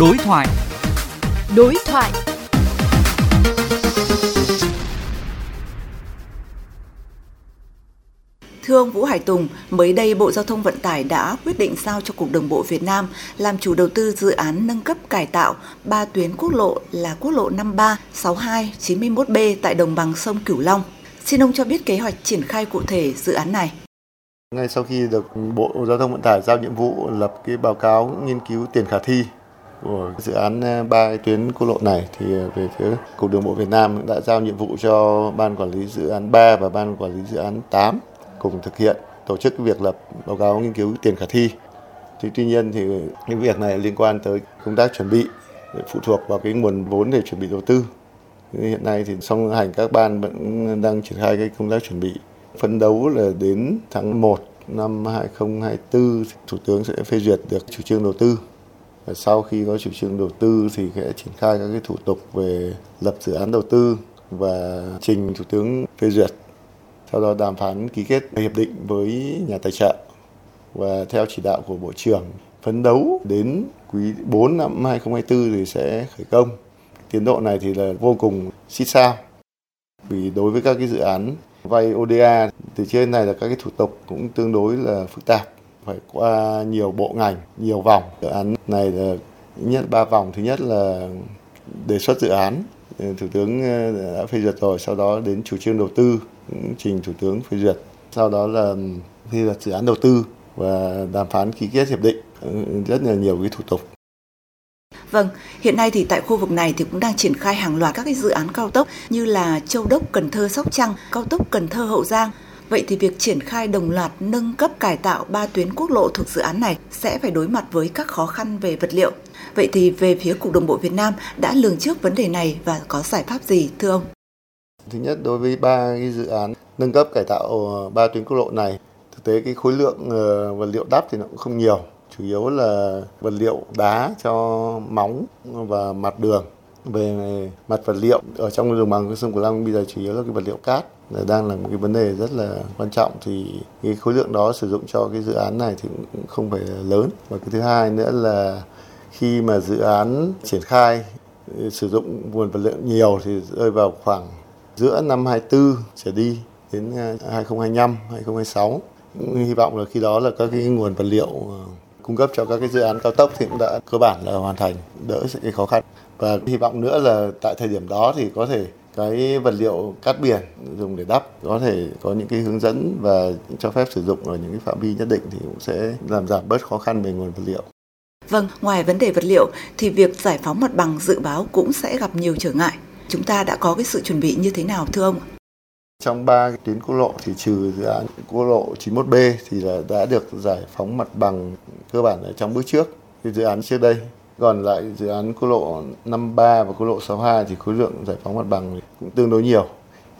Đối thoại. Đối thoại. Thưa ông Vũ Hải Tùng, mới đây Bộ Giao thông Vận tải đã quyết định giao cho Cục Đường bộ Việt Nam làm chủ đầu tư dự án nâng cấp cải tạo ba tuyến quốc lộ là quốc lộ 53, 62, 91B tại đồng bằng sông Cửu Long. Xin ông cho biết kế hoạch triển khai cụ thể dự án này. Ngay sau khi được Bộ Giao thông Vận tải giao nhiệm vụ lập cái báo cáo nghiên cứu tiền khả thi của dự án ờ, ba tuyến quốc lộ này thì ờ, về phía Cục Đường bộ Việt Nam đã giao nhiệm vụ cho ban quản lý dự án 3 và ban quản lý dự án 8 cùng thực hiện, tổ chức việc lập báo cáo nghiên cứu tiền khả thi. Thì tuy nhiên thì cái việc này liên quan tới công tác chuẩn bị phụ thuộc vào cái nguồn vốn để chuẩn bị đầu tư. Hiện nay thì song hành các ban vẫn đang triển khai cái công tác chuẩn bị. Phấn đấu là đến tháng 1 năm 2024 Thủ tướng sẽ phê duyệt được chủ trương đầu tư. Và sau khi có chủ trương đầu tư thì sẽ triển khai các cái thủ tục về lập dự án đầu tư và trình Thủ tướng phê duyệt sau đó đàm phán ký kết hiệp định với nhà tài trợ và theo chỉ đạo của Bộ trưởng, phấn đấu đến quý 4 năm 2024 thì sẽ khởi công. Tiến độ này thì là vô cùng xít sao. Vì đối với các cái dự án vay ODA từ trên này là các cái thủ tục cũng tương đối là phức tạp phải qua nhiều bộ ngành, nhiều vòng. Dự án này là nhất ba vòng. Thứ nhất là đề xuất dự án, ừ, Thủ tướng ừ, đã phê duyệt rồi, sau đó đến chủ trương đầu tư ừ, trình Thủ tướng phê duyệt. Sau đó là phê duyệt dự án đầu tư và đàm phán ký kết hiệp định rất là nhiều cái thủ tục. Vâng, hiện nay thì tại khu vực này thì cũng đang triển khai hàng loạt các cái dự án cao tốc như là Châu Đốc, Cần Thơ, Sóc Trăng, cao tốc Cần Thơ, Hậu Giang. Vậy thì việc triển khai đồng loạt nâng cấp cải tạo ba tuyến quốc lộ thuộc dự án này sẽ phải đối mặt với các khó khăn về vật liệu. Vậy thì về phía Cục Đường bộ Việt Nam đã lường trước vấn đề này và có giải pháp gì thưa ông? Thứ nhất đối với ba cái dự án nâng cấp cải tạo ờ, ba tuyến quốc lộ này, thực tế cái khối lượng ờ, vật liệu đắp thì nó cũng không nhiều, chủ yếu là vật liệu đá cho móng và mặt đường. Về mặt vật liệu ở trong đồng bằng sông Cửu Long bây giờ chủ yếu là cái vật liệu cát đang là một cái vấn đề rất là quan trọng thì cái khối lượng đó sử dụng cho cái dự án này thì cũng không phải lớn và cái thứ hai nữa là khi mà dự án triển khai ừ, sử dụng nguồn vật liệu nhiều thì rơi vào khoảng giữa năm 24 trở đi đến ờ, 2025, 2026. Hy vọng là khi đó là các cái nguồn vật liệu ờ, cung cấp cho các cái dự án cao tốc thì cũng đã cơ bản là hoàn thành, đỡ cái khó khăn. Và hy vọng nữa là tại thời điểm đó thì có thể cái vật liệu cát biển dùng để đắp có thể có những cái hướng dẫn và cho phép sử dụng ở những cái phạm vi nhất định thì cũng sẽ làm giảm bớt khó khăn về nguồn vật liệu. Vâng, ngoài vấn đề vật liệu thì việc giải phóng mặt bằng dự báo cũng sẽ gặp nhiều trở ngại. Chúng ta đã có cái sự chuẩn bị như thế nào thưa ông? Trong ba tuyến quốc lộ thì trừ dự án quốc lộ 91B thì là đã được giải phóng mặt bằng cơ bản ở trong bước trước cái dự án trước đây. Còn lại dự án quốc lộ 53 và quốc lộ 62 thì khối lượng giải phóng mặt bằng cũng tương đối nhiều.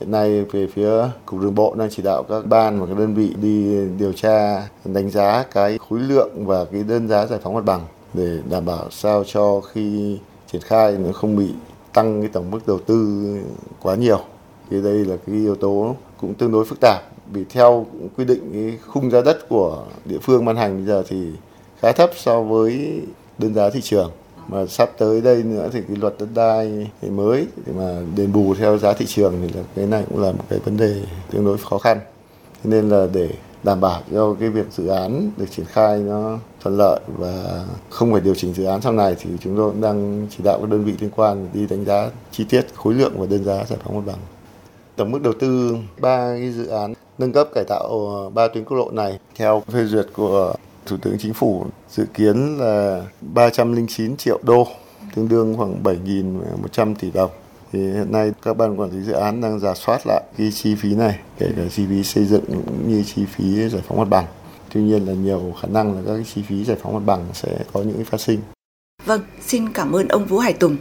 Hiện nay về phía Cục Đường bộ đang chỉ đạo các ban và các đơn vị đi điều tra, đánh giá cái khối lượng và cái đơn giá giải phóng mặt bằng để đảm bảo sao cho khi triển khai nó không bị tăng cái tổng mức đầu tư quá nhiều. Thì đây là cái yếu tố cũng tương đối phức tạp vì theo quy định cái khung giá đất của địa phương ban hành bây giờ thì khá thấp so với đơn giá thị trường. Mà sắp tới đây nữa thì cái luật đất đai thì mới thì mà đền bù theo giá thị trường thì là cái này cũng là một cái vấn đề tương đối khó khăn. Thế nên là để đảm bảo cho cái việc dự án được triển khai nó thuận lợi và không phải điều chỉnh dự án sau này thì chúng tôi cũng đang chỉ đạo các đơn vị liên quan đi đánh giá chi tiết khối lượng và đơn giá giải phóng mặt bằng. Tổng mức đầu tư ba cái dự án nâng cấp cải tạo ờ, ba tuyến quốc lộ này theo phê duyệt của Thủ tướng Chính phủ dự kiến là 309 triệu đô, tương đương khoảng 7.100 tỷ đồng. Thì hiện nay các ban quản lý dự án đang giả soát lại cái chi phí này, kể cả chi phí xây dựng cũng như chi phí giải phóng mặt bằng. Tuy nhiên là nhiều khả năng là các cái chi phí giải phóng mặt bằng sẽ có những phát sinh. Vâng, xin cảm ơn ông Vũ Hải Tùng.